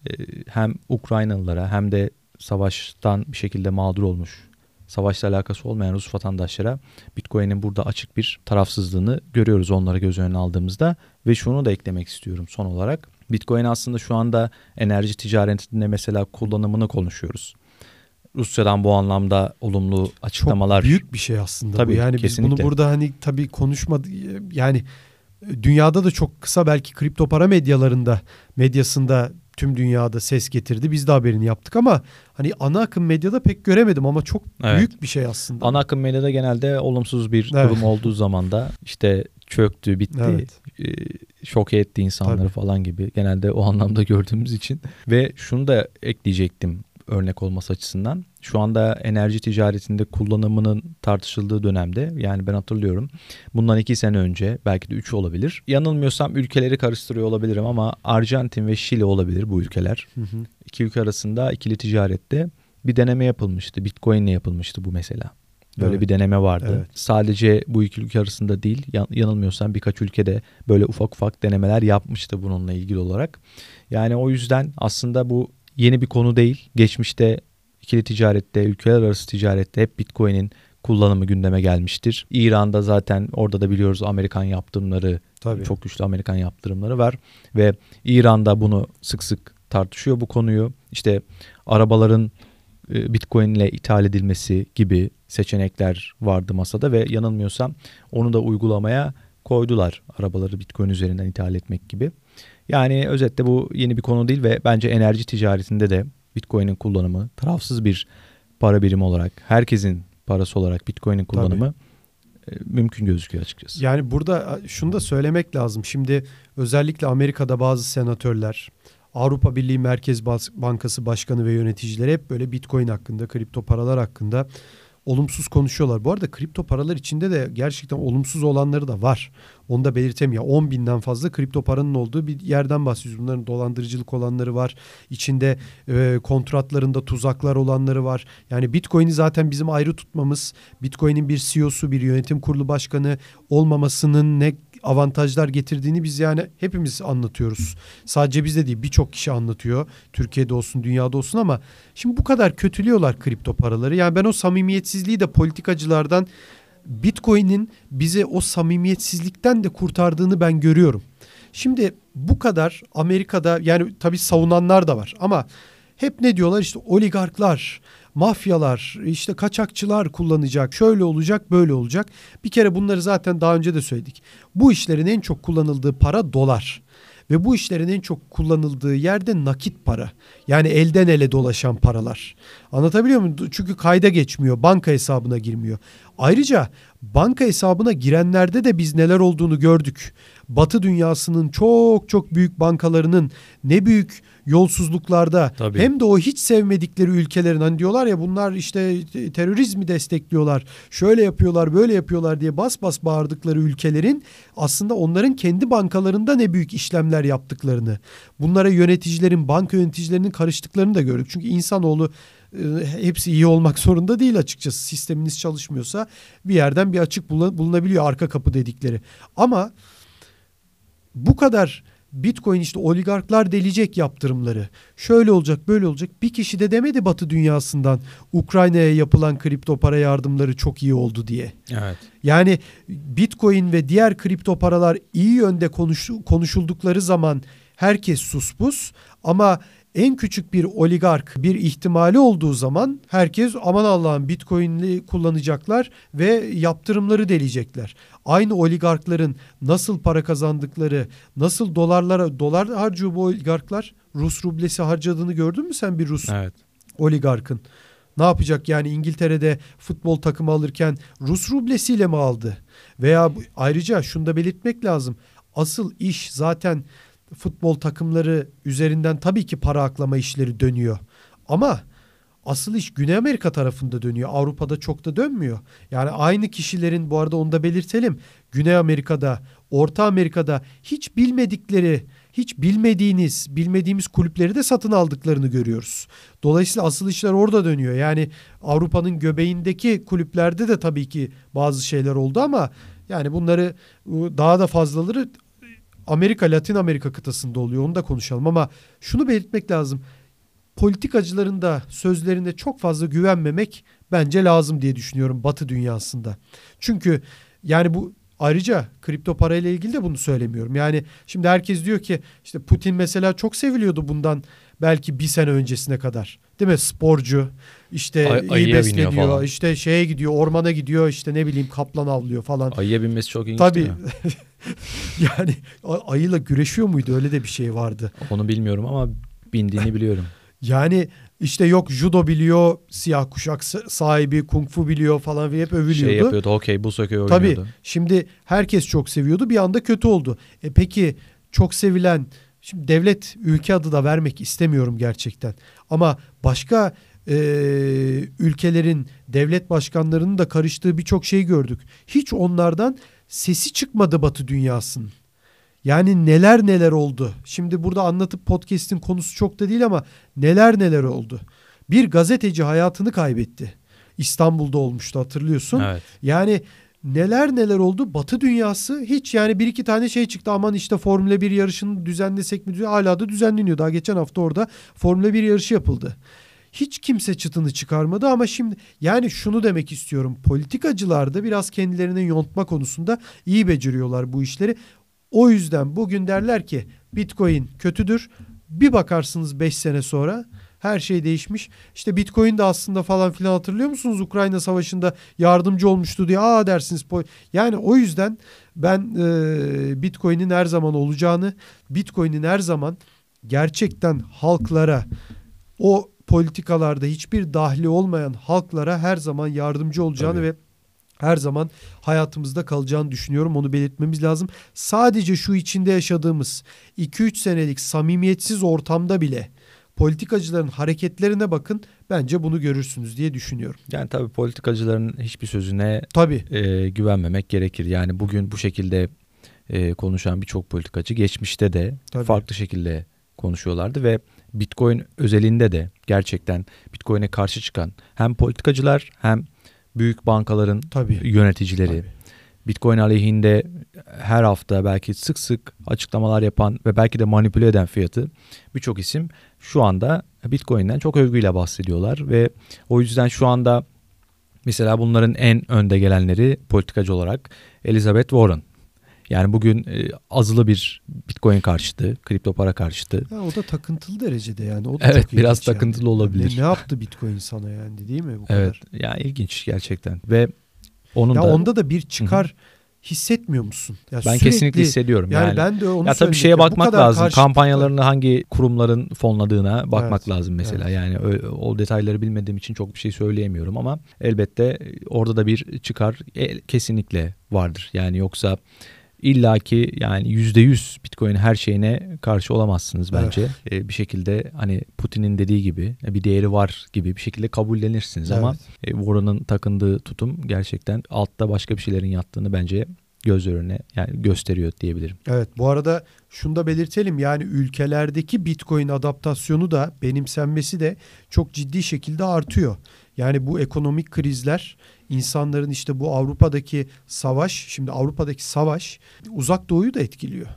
e, hem Ukraynalılara hem de savaştan bir şekilde mağdur olmuş savaşla alakası olmayan Rus vatandaşlara Bitcoin'in burada açık bir tarafsızlığını görüyoruz onları göz önüne aldığımızda ve şunu da eklemek istiyorum son olarak. Bitcoin aslında şu anda enerji ticaretinde mesela kullanımını konuşuyoruz. Rusya'dan bu anlamda olumlu açıklamalar. Çok büyük bir şey aslında tabii, bu. Yani kesinlikle. biz bunu burada hani tabii konuşmadı yani dünyada da çok kısa belki kripto para medyalarında medyasında tüm dünyada ses getirdi. Biz de haberini yaptık ama hani ana akım medyada pek göremedim ama çok evet. büyük bir şey aslında. Ana akım medyada genelde olumsuz bir evet. durum olduğu zaman da işte çöktü, bitti, evet. e, şok etti insanları Tabii. falan gibi genelde o anlamda gördüğümüz için ve şunu da ekleyecektim örnek olması açısından. Şu anda enerji ticaretinde kullanımının tartışıldığı dönemde yani ben hatırlıyorum bundan iki sene önce belki de üç olabilir. Yanılmıyorsam ülkeleri karıştırıyor olabilirim ama Arjantin ve Şili olabilir bu ülkeler. Hı hı. İki ülke arasında ikili ticarette bir deneme yapılmıştı. Bitcoin ile yapılmıştı bu mesela. Böyle evet. bir deneme vardı. Evet. Sadece bu iki ülke arasında değil yanılmıyorsam birkaç ülkede böyle ufak ufak denemeler yapmıştı bununla ilgili olarak. Yani o yüzden aslında bu yeni bir konu değil. Geçmişte ikili ticarette, ülkeler arası ticarette hep Bitcoin'in kullanımı gündeme gelmiştir. İran'da zaten orada da biliyoruz Amerikan yaptırımları, Tabii. çok güçlü Amerikan yaptırımları var ve İran'da bunu sık sık tartışıyor bu konuyu. İşte arabaların e, Bitcoin ile ithal edilmesi gibi seçenekler vardı masada ve yanılmıyorsam onu da uygulamaya koydular. Arabaları Bitcoin üzerinden ithal etmek gibi. Yani özetle bu yeni bir konu değil ve bence enerji ticaretinde de Bitcoin'in kullanımı tarafsız bir para birimi olarak herkesin parası olarak Bitcoin'in kullanımı e, mümkün gözüküyor açıkçası. Yani burada şunu da söylemek lazım. Şimdi özellikle Amerika'da bazı senatörler, Avrupa Birliği Merkez Bankası Başkanı ve yöneticileri hep böyle Bitcoin hakkında, kripto paralar hakkında olumsuz konuşuyorlar. Bu arada kripto paralar içinde de gerçekten olumsuz olanları da var. Onu da belirteyim ya 10 binden fazla kripto paranın olduğu bir yerden bahsediyoruz. Bunların dolandırıcılık olanları var. İçinde e, kontratlarında tuzaklar olanları var. Yani Bitcoin'i zaten bizim ayrı tutmamız, Bitcoin'in bir CEO'su, bir yönetim kurulu başkanı olmamasının ne avantajlar getirdiğini biz yani hepimiz anlatıyoruz. Sadece biz de değil birçok kişi anlatıyor. Türkiye'de olsun dünyada olsun ama şimdi bu kadar kötülüyorlar kripto paraları. Yani ben o samimiyetsizliği de politikacılardan Bitcoin'in bize o samimiyetsizlikten de kurtardığını ben görüyorum. Şimdi bu kadar Amerika'da yani tabii savunanlar da var ama hep ne diyorlar işte oligarklar, mafyalar, işte kaçakçılar kullanacak, şöyle olacak, böyle olacak. Bir kere bunları zaten daha önce de söyledik. Bu işlerin en çok kullanıldığı para dolar. Ve bu işlerin en çok kullanıldığı yerde nakit para. Yani elden ele dolaşan paralar. Anlatabiliyor muyum? Çünkü kayda geçmiyor, banka hesabına girmiyor. Ayrıca banka hesabına girenlerde de biz neler olduğunu gördük. Batı dünyasının çok çok büyük bankalarının ne büyük yolsuzluklarda Tabii. hem de o hiç sevmedikleri ülkelerin hani diyorlar ya bunlar işte terörizmi destekliyorlar. Şöyle yapıyorlar, böyle yapıyorlar diye bas bas bağırdıkları ülkelerin aslında onların kendi bankalarında ne büyük işlemler yaptıklarını, bunlara yöneticilerin, banka yöneticilerinin karıştıklarını da gördük. Çünkü insanoğlu e, hepsi iyi olmak zorunda değil açıkçası. Sisteminiz çalışmıyorsa bir yerden bir açık bulunabiliyor arka kapı dedikleri. Ama bu kadar Bitcoin işte oligarklar delecek yaptırımları. Şöyle olacak böyle olacak. Bir kişi de demedi Batı dünyasından Ukrayna'ya yapılan kripto para yardımları çok iyi oldu diye. Evet. Yani Bitcoin ve diğer kripto paralar iyi yönde konuş, konuşuldukları zaman herkes suspus ama en küçük bir oligark bir ihtimali olduğu zaman herkes aman Allah'ım Bitcoin'li kullanacaklar ve yaptırımları deleyecekler. Aynı oligarkların nasıl para kazandıkları, nasıl dolarlara dolar harcıyor bu oligarklar? Rus rublesi harcadığını gördün mü sen bir Rus evet. oligarkın? Ne yapacak yani İngiltere'de futbol takımı alırken Rus rublesiyle mi aldı? Veya ayrıca şunu da belirtmek lazım. Asıl iş zaten futbol takımları üzerinden tabii ki para aklama işleri dönüyor. Ama asıl iş Güney Amerika tarafında dönüyor. Avrupa'da çok da dönmüyor. Yani aynı kişilerin bu arada onu da belirtelim. Güney Amerika'da, Orta Amerika'da hiç bilmedikleri, hiç bilmediğiniz, bilmediğimiz kulüpleri de satın aldıklarını görüyoruz. Dolayısıyla asıl işler orada dönüyor. Yani Avrupa'nın göbeğindeki kulüplerde de tabii ki bazı şeyler oldu ama yani bunları daha da fazlaları Amerika, Latin Amerika kıtasında oluyor. Onu da konuşalım ama şunu belirtmek lazım. Politikacıların da sözlerine çok fazla güvenmemek bence lazım diye düşünüyorum Batı dünyasında. Çünkü yani bu ayrıca kripto parayla ilgili de bunu söylemiyorum. Yani şimdi herkes diyor ki işte Putin mesela çok seviliyordu bundan belki bir sene öncesine kadar. Değil mi? Sporcu işte Ay, iyi besleniyor işte şeye gidiyor ormana gidiyor işte ne bileyim kaplan avlıyor falan. Ayıya binmesi çok ilginç Tabii. yani ayıyla güreşiyor muydu öyle de bir şey vardı. Onu bilmiyorum ama bindiğini biliyorum. Yani işte yok judo biliyor, siyah kuşak sahibi, kung fu biliyor falan ve hep övülüyordu. Şey yapıyordu, okey bu söküyor oynuyordu. Tabii şimdi herkes çok seviyordu bir anda kötü oldu. E peki çok sevilen Şimdi devlet ülke adı da vermek istemiyorum gerçekten. Ama başka e, ülkelerin devlet başkanlarının da karıştığı birçok şey gördük. Hiç onlardan sesi çıkmadı Batı dünyasının. Yani neler neler oldu. Şimdi burada anlatıp podcast'in konusu çok da değil ama neler neler oldu. Bir gazeteci hayatını kaybetti. İstanbul'da olmuştu hatırlıyorsun. Evet. Yani neler neler oldu. Batı dünyası hiç yani bir iki tane şey çıktı. Aman işte Formula 1 yarışını düzenlesek mi? Hala da düzenleniyor. Daha geçen hafta orada Formula 1 yarışı yapıldı. Hiç kimse çıtını çıkarmadı ama şimdi yani şunu demek istiyorum. Politikacılar da biraz kendilerini yontma konusunda iyi beceriyorlar bu işleri. O yüzden bugün derler ki Bitcoin kötüdür. Bir bakarsınız 5 sene sonra her şey değişmiş. İşte Bitcoin de aslında falan filan hatırlıyor musunuz? Ukrayna Savaşı'nda yardımcı olmuştu diye aa dersiniz. Yani o yüzden ben e, Bitcoin'in her zaman olacağını, Bitcoin'in her zaman gerçekten halklara o politikalarda hiçbir dahli olmayan halklara her zaman yardımcı olacağını Tabii. ve her zaman hayatımızda kalacağını düşünüyorum. Onu belirtmemiz lazım. Sadece şu içinde yaşadığımız 2-3 senelik samimiyetsiz ortamda bile politikacıların hareketlerine bakın. Bence bunu görürsünüz diye düşünüyorum. Yani tabii politikacıların hiçbir sözüne Tabii. e, güvenmemek gerekir. Yani bugün bu şekilde e, konuşan birçok politikacı geçmişte de Tabii. farklı şekilde konuşuyorlardı ve Bitcoin özelinde de gerçekten Bitcoin'e karşı çıkan hem politikacılar hem büyük bankaların Tabii. yöneticileri Tabii. Bitcoin aleyhinde her hafta belki sık sık açıklamalar yapan ve belki de manipüle eden fiyatı birçok isim şu anda Bitcoin'den çok övgüyle bahsediyorlar ve o yüzden şu anda mesela bunların en önde gelenleri politikacı olarak Elizabeth Warren. Yani bugün e, azılı bir Bitcoin karşıtı, kripto para karşıtı. Ha, o da takıntılı derecede yani. O da Evet, biraz ilginç yani. takıntılı olabilir. Ne, ne yaptı Bitcoin sana yani değil mi bu Evet, kadar? yani ilginç gerçekten ve onun Ya da onda da bir çıkar hissetmiyor musun? Ya ben sürekli- kesinlikle hissediyorum. Yani, Yani, ben de onu Ya tabii şeye bakmak lazım. karşıtlıkla- Kampanyalarını hangi kurumların fonladığına bakmak Evet, lazım mesela. evet. Yani o, o detayları bilmediğim için çok bir şey söyleyemiyorum ama elbette orada da bir çıkar e, kesinlikle vardır. Yani yoksa illaki yani yüzde yüz Bitcoin her şeyine karşı olamazsınız Evet. bence. E, bir şekilde hani Putin'in dediği gibi e, bir değeri var gibi bir şekilde kabullenirsiniz ama Evet. e, Warren'ın takındığı tutum gerçekten altta başka bir şeylerin yattığını bence göz önüne yani gösteriyor diyebilirim. Evet bu arada şunu da belirtelim yani ülkelerdeki Bitcoin adaptasyonu da benimsenmesi de çok ciddi şekilde artıyor. Yani bu ekonomik krizler insanların işte bu Avrupa'daki savaş şimdi Avrupa'daki savaş uzak doğuyu da etkiliyor.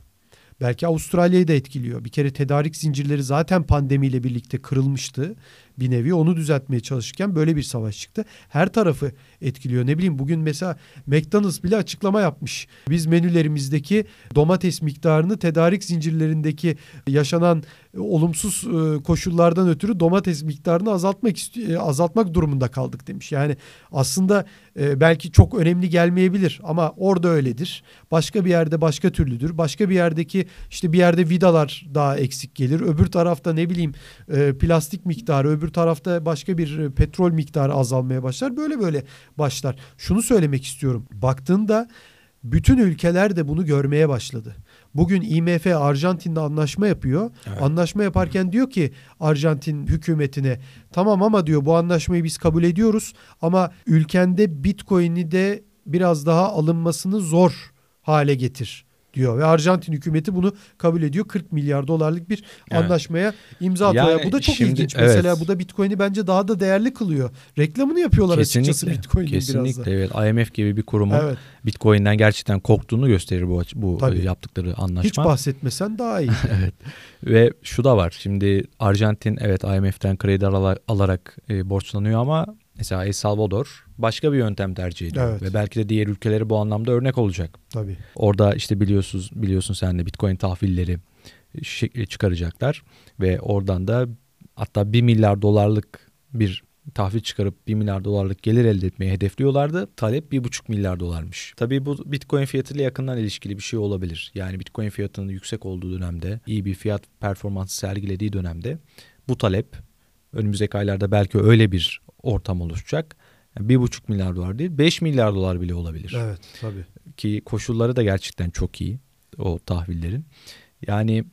Belki Avustralya'yı da etkiliyor. Bir kere tedarik zincirleri zaten pandemiyle birlikte kırılmıştı. Bir nevi onu düzeltmeye çalışırken böyle bir savaş çıktı. Her tarafı etkiliyor. Ne bileyim bugün mesela McDonald's bile açıklama yapmış. Biz menülerimizdeki domates miktarını tedarik zincirlerindeki yaşanan e, olumsuz e, koşullardan ötürü domates miktarını azaltmak e, azaltmak durumunda kaldık demiş. Yani aslında belki çok önemli gelmeyebilir ama orada öyledir. Başka bir yerde başka türlüdür. Başka bir yerdeki işte bir yerde vidalar daha eksik gelir. Öbür tarafta ne bileyim plastik miktarı, öbür tarafta başka bir petrol miktarı azalmaya başlar. Böyle böyle başlar. Şunu söylemek istiyorum. Baktığında bütün ülkeler de bunu görmeye başladı. Bugün IMF Arjantin'le anlaşma yapıyor. Evet. Anlaşma yaparken diyor ki Arjantin hükümetine tamam ama diyor bu anlaşmayı biz kabul ediyoruz ama ülkende Bitcoin'i de biraz daha alınmasını zor hale getir diyor ve Arjantin hükümeti bunu kabul ediyor. 40 milyar dolarlık bir Evet. anlaşmaya imza atıyor. Yani bu da çok şimdi- ilginç. evet. Mesela bu da Bitcoin'i bence daha da değerli kılıyor. Reklamını yapıyorlar açıkçası Bitcoin'in biraz da. Kesinlikle evet. IMF gibi bir kurumun Evet. Bitcoin'den gerçekten korktuğunu gösterir bu bu Tabii. e, yaptıkları anlaşma. Hiç bahsetmesen daha iyi. evet. Ve şu da var. Şimdi Arjantin evet IMF'den kredi ala- alarak e, borçlanıyor ama mesela El Salvador başka bir yöntem tercih ediyor Evet. ve belki de diğer ülkeleri bu anlamda örnek olacak. Tabii. Orada işte biliyorsunuz biliyorsun sen de Bitcoin tahvilleri çıkaracaklar ve oradan da hatta 1 milyar dolarlık bir tahvil çıkarıp 1 milyar dolarlık gelir elde etmeyi hedefliyorlardı. Talep 1,5 milyar dolarmış. Tabii bu Bitcoin fiyatıyla yakından ilişkili bir şey olabilir. Yani Bitcoin fiyatının yüksek olduğu dönemde, iyi bir fiyat performansı sergilediği dönemde bu talep önümüzdeki aylarda belki öyle bir ortam oluşacak. Yani 1,5 milyar dolar değil 5 milyar dolar bile olabilir Evet tabii. ki koşulları da gerçekten çok iyi o tahvillerin. Yani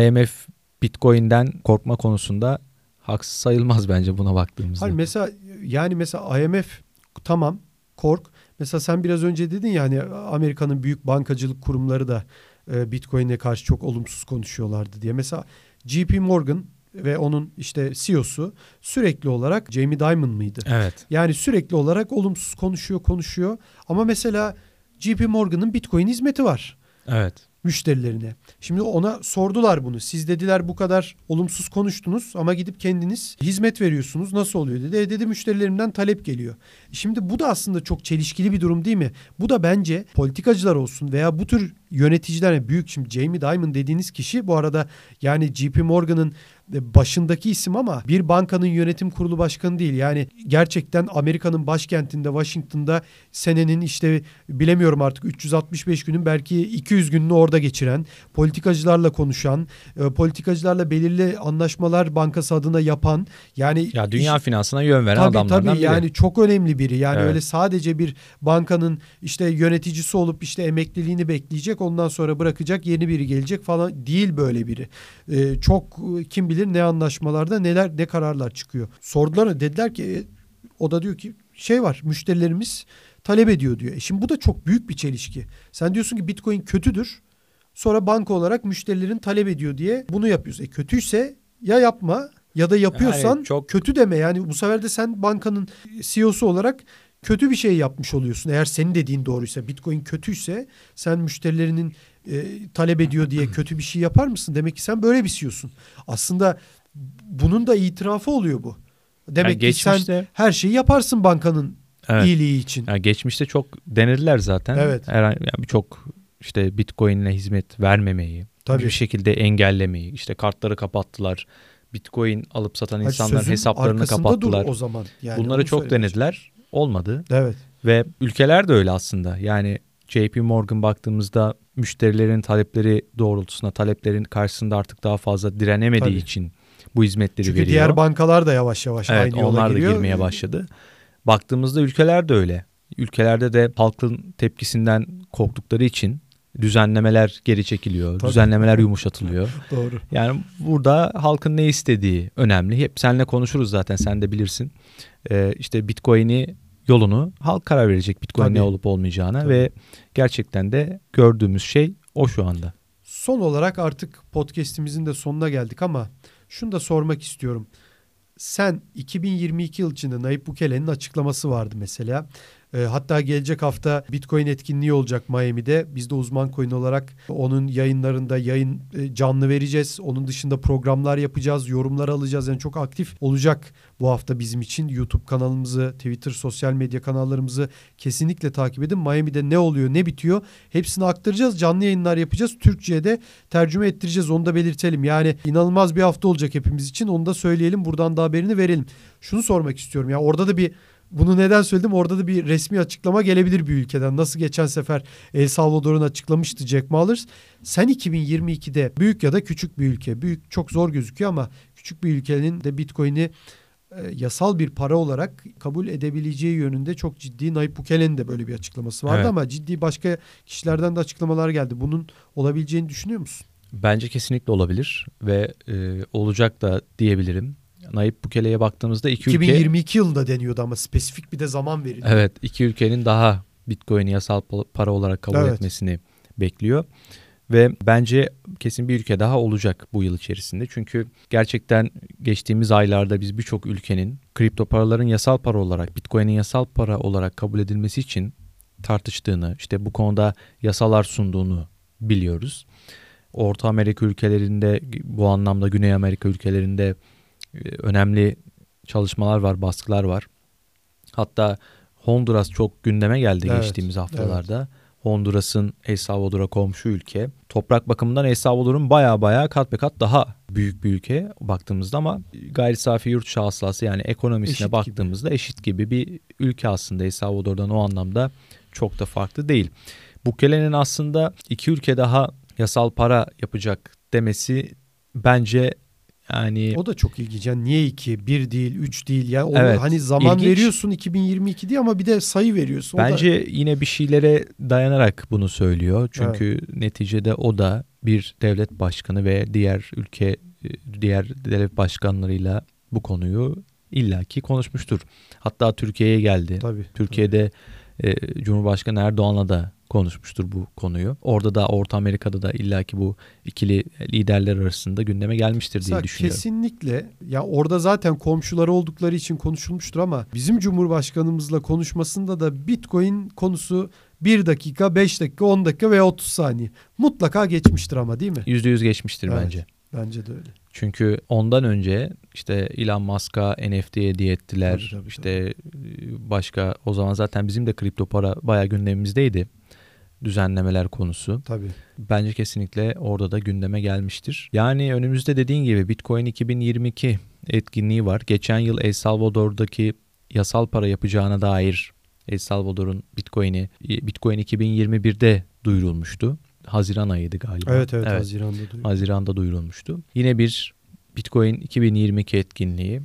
IMF Bitcoin'den korkma konusunda haksız sayılmaz bence buna baktığımızda. Hayır mesela yani mesela IMF tamam kork. Mesela sen biraz önce dedin ya hani Amerika'nın büyük bankacılık kurumları da e, Bitcoin'e karşı çok olumsuz konuşuyorlardı diye. Mesela JP Morgan ve onun işte CEO'su sürekli olarak Jamie Dimon mıydı? Evet. Yani sürekli olarak olumsuz konuşuyor konuşuyor. Ama mesela JP Morgan'ın Bitcoin hizmeti var Evet. müşterilerine. Şimdi ona sordular bunu. Siz dediler bu kadar olumsuz konuştunuz ama gidip kendiniz hizmet veriyorsunuz. Nasıl oluyor dedi. E dedi müşterilerimden talep geliyor. Şimdi bu da aslında çok çelişkili bir durum değil mi? Bu da bence politikacılar olsun veya bu tür yöneticiler büyük şimdi Jamie Dimon dediğiniz kişi bu arada yani JP Morgan'ın başındaki isim ama bir bankanın yönetim kurulu başkanı değil. Yani gerçekten Amerika'nın başkentinde Washington'da senenin işte bilemiyorum artık 365 günün belki 200 gününü orada geçiren, politikacılarla konuşan, e, politikacılarla belirli anlaşmalar bankası adına yapan yani ya dünya iş, finansına yön veren tabii, adamlardan tabii, biri. Yani çok önemli biri. Yani evet. öyle sadece bir bankanın işte yöneticisi olup işte emekliliğini bekleyecek ondan sonra bırakacak yeni biri gelecek falan değil böyle biri. Ee, çok kim bilir ne anlaşmalarda neler ne kararlar çıkıyor. Sordular dediler ki e, o da diyor ki şey var müşterilerimiz talep ediyor diyor. E şimdi bu da çok büyük bir çelişki. Sen diyorsun ki Bitcoin kötüdür. Sonra banka olarak müşterilerin talep ediyor diye bunu yapıyorsun. E kötüyse ya yapma ya da yapıyorsan yani çok kötü deme. Yani bu sefer de sen bankanın CEO'su olarak kötü bir şey yapmış oluyorsun. Eğer senin dediğin doğruysa Bitcoin kötüyse sen müşterilerinin e, talep ediyor diye kötü bir şey yapar mısın? Demek ki sen böyle bir CEO'sun. Aslında bunun da itirafı oluyor bu. Demek yani ki sen her şeyi yaparsın bankanın evet. iyiliği için. Yani geçmişte çok denediler zaten. Evet. Herhangi yani birçok işte Bitcoin'le hizmet vermemeyi, Tabii. bir şekilde engellemeyi, işte kartları kapattılar. Bitcoin alıp satan Hadi insanların hesaplarını kapattılar. Dur o zaman. Yani Bunları çok denediler. Olmadı. Evet. Ve ülkeler de öyle aslında. Yani JP Morgan baktığımızda müşterilerin talepleri doğrultusunda taleplerin karşısında artık daha fazla direnemediği Tabii. için bu hizmetleri Çünkü veriyor. Çünkü diğer bankalar da yavaş yavaş evet, aynı yola onlar giriyor. da girmeye başladı. Baktığımızda ülkeler de öyle. Ülkelerde de halkın tepkisinden korktukları için düzenlemeler geri çekiliyor. Tabii. Düzenlemeler yumuşatılıyor. Doğru. Yani burada halkın ne istediği önemli. Hep seninle konuşuruz zaten sen de bilirsin. Ee, işte Bitcoin'i yolunu halk karar verecek Bitcoin Tabii. ne olup olmayacağına Tabii. ve gerçekten de gördüğümüz şey o şu anda. Son olarak artık podcast'imizin de sonuna geldik ama şunu da sormak istiyorum. Sen 2022 yıl içinde Nayib Bukele'nin açıklaması vardı mesela. E, hatta gelecek hafta Bitcoin etkinliği olacak Miami'de. Biz de uzman coin olarak onun yayınlarında yayın e, canlı vereceğiz. Onun dışında programlar yapacağız, yorumlar alacağız. Yani çok aktif olacak bu hafta bizim için. YouTube kanalımızı, Twitter, sosyal medya kanallarımızı kesinlikle takip edin. Miami'de ne oluyor, ne bitiyor hepsini aktaracağız. Canlı yayınlar yapacağız. Türkçe'ye de tercüme ettireceğiz. Onu da belirtelim. Yani inanılmaz bir hafta olacak hepimiz için. Onu da söyleyelim. Buradan da haberini verelim. Şunu sormak istiyorum. Ya orada da bir bunu neden söyledim? Orada da bir resmi açıklama gelebilir bir ülkeden. Nasıl geçen sefer El Salvador'un açıklamıştı Jack Mallers. Sen 2022'de büyük ya da küçük bir ülke, büyük çok zor gözüküyor ama küçük bir ülkenin de Bitcoin'i e, yasal bir para olarak kabul edebileceği yönünde çok ciddi Nayib Bukele'nin de böyle bir açıklaması vardı evet. ama ciddi başka kişilerden de açıklamalar geldi. Bunun olabileceğini düşünüyor musun? Bence kesinlikle olabilir ve e, olacak da diyebilirim. Nayib Bukele'ye baktığımızda iki 2022 ülke... 2022 yılında deniyordu ama spesifik bir de zaman verildi. Evet iki ülkenin daha Bitcoin'i yasal para olarak kabul evet. etmesini bekliyor. Ve bence kesin bir ülke daha olacak bu yıl içerisinde. Çünkü gerçekten geçtiğimiz aylarda biz birçok ülkenin kripto paraların yasal para olarak, Bitcoin'in yasal para olarak kabul edilmesi için tartıştığını, işte bu konuda yasalar sunduğunu biliyoruz. Orta Amerika ülkelerinde bu anlamda Güney Amerika ülkelerinde önemli çalışmalar var, baskılar var. Hatta Honduras çok gündeme geldi evet, geçtiğimiz haftalarda. Evet. Honduras'ın El Salvador'a komşu ülke. Toprak bakımından El Salvador'un baya baya kat be kat daha büyük bir ülke baktığımızda ama gayri safi yurt hasılası yani ekonomisine eşit baktığımızda gibi. eşit gibi bir ülke aslında El Salvador'dan o anlamda çok da farklı değil. Bukele'nin aslında iki ülke daha yasal para yapacak demesi bence yani o da çok ilginç. Yani niye iki, bir değil, üç değil ya. Onu evet, hani zaman ilginç. veriyorsun 2022 diye ama bir de sayı veriyorsun. O Bence da... yine bir şeylere dayanarak bunu söylüyor. Çünkü evet. neticede o da bir devlet başkanı ve diğer ülke diğer devlet başkanlarıyla bu konuyu illaki konuşmuştur. Hatta Türkiye'ye geldi. Tabii, Türkiye'de tabii. E, Cumhurbaşkanı Erdoğan'la da konuşmuştur bu konuyu. Orada da Orta Amerika'da da illaki bu ikili liderler arasında gündeme gelmiştir diye Mesela düşünüyorum. Kesinlikle. Ya orada zaten komşuları oldukları için konuşulmuştur ama bizim Cumhurbaşkanımızla konuşmasında da Bitcoin konusu 1 dakika, 5 dakika, 10 dakika veya 30 saniye. Mutlaka geçmiştir ama değil mi? %100 geçmiştir evet, bence. Bence de öyle. Çünkü ondan önce işte Elon Musk'a NFT hediye ettiler. Tabii, tabii, işte tabii. başka o zaman zaten bizim de kripto para bayağı gündemimizdeydi düzenlemeler konusu. Tabii. Bence kesinlikle orada da gündeme gelmiştir. Yani önümüzde dediğin gibi Bitcoin 2022 etkinliği var. Geçen yıl El Salvador'daki yasal para yapacağına dair El Salvador'un Bitcoin'i Bitcoin 2021'de duyurulmuştu. Haziran ayıydı galiba. Evet evet, evet. Haziran'da duyurulmuştu. Haziran'da duyurulmuştu. Yine bir Bitcoin 2022 etkinliği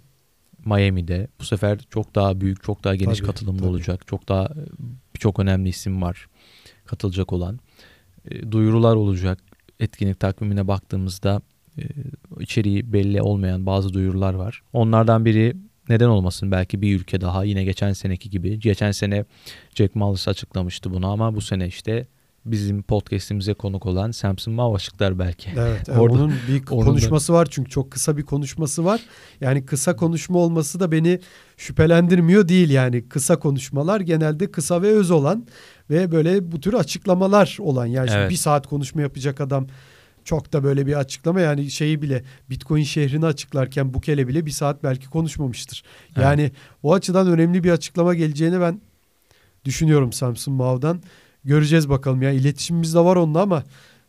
Miami'de. Bu sefer çok daha büyük, çok daha geniş tabii, katılımlı tabii. olacak. Çok daha birçok önemli isim var katılacak olan. E, duyurular olacak. Etkinlik takvimine baktığımızda e, içeriği belli olmayan bazı duyurular var. Onlardan biri neden olmasın belki bir ülke daha yine geçen seneki gibi. Geçen sene Jack Mullis açıklamıştı bunu ama bu sene işte bizim podcast'imize konuk olan Samson Mavaşıklar belki. Evet, Orada, onun bir konuşması var çünkü çok kısa bir konuşması var. Yani kısa konuşma olması da beni şüphelendirmiyor değil yani. Kısa konuşmalar genelde kısa ve öz olan ve böyle bu tür açıklamalar olan. Yani evet. bir saat konuşma yapacak adam çok da böyle bir açıklama yani şeyi bile Bitcoin şehrini açıklarken Bukele bile bir saat belki konuşmamıştır. Yani evet. o açıdan önemli bir açıklama geleceğini ben düşünüyorum Samsun Mav'dan. Göreceğiz bakalım ya iletişimimiz de var onunla ama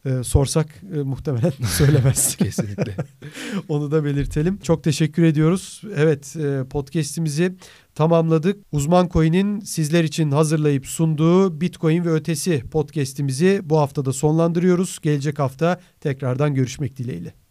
e, sorsak e, muhtemelen söylemez. Kesinlikle. Onu da belirtelim. Çok teşekkür ediyoruz. Evet e, podcast'imizi tamamladık. Uzman Coin'in sizler için hazırlayıp sunduğu Bitcoin ve ötesi podcast'imizi bu haftada sonlandırıyoruz. Gelecek hafta tekrardan görüşmek dileğiyle.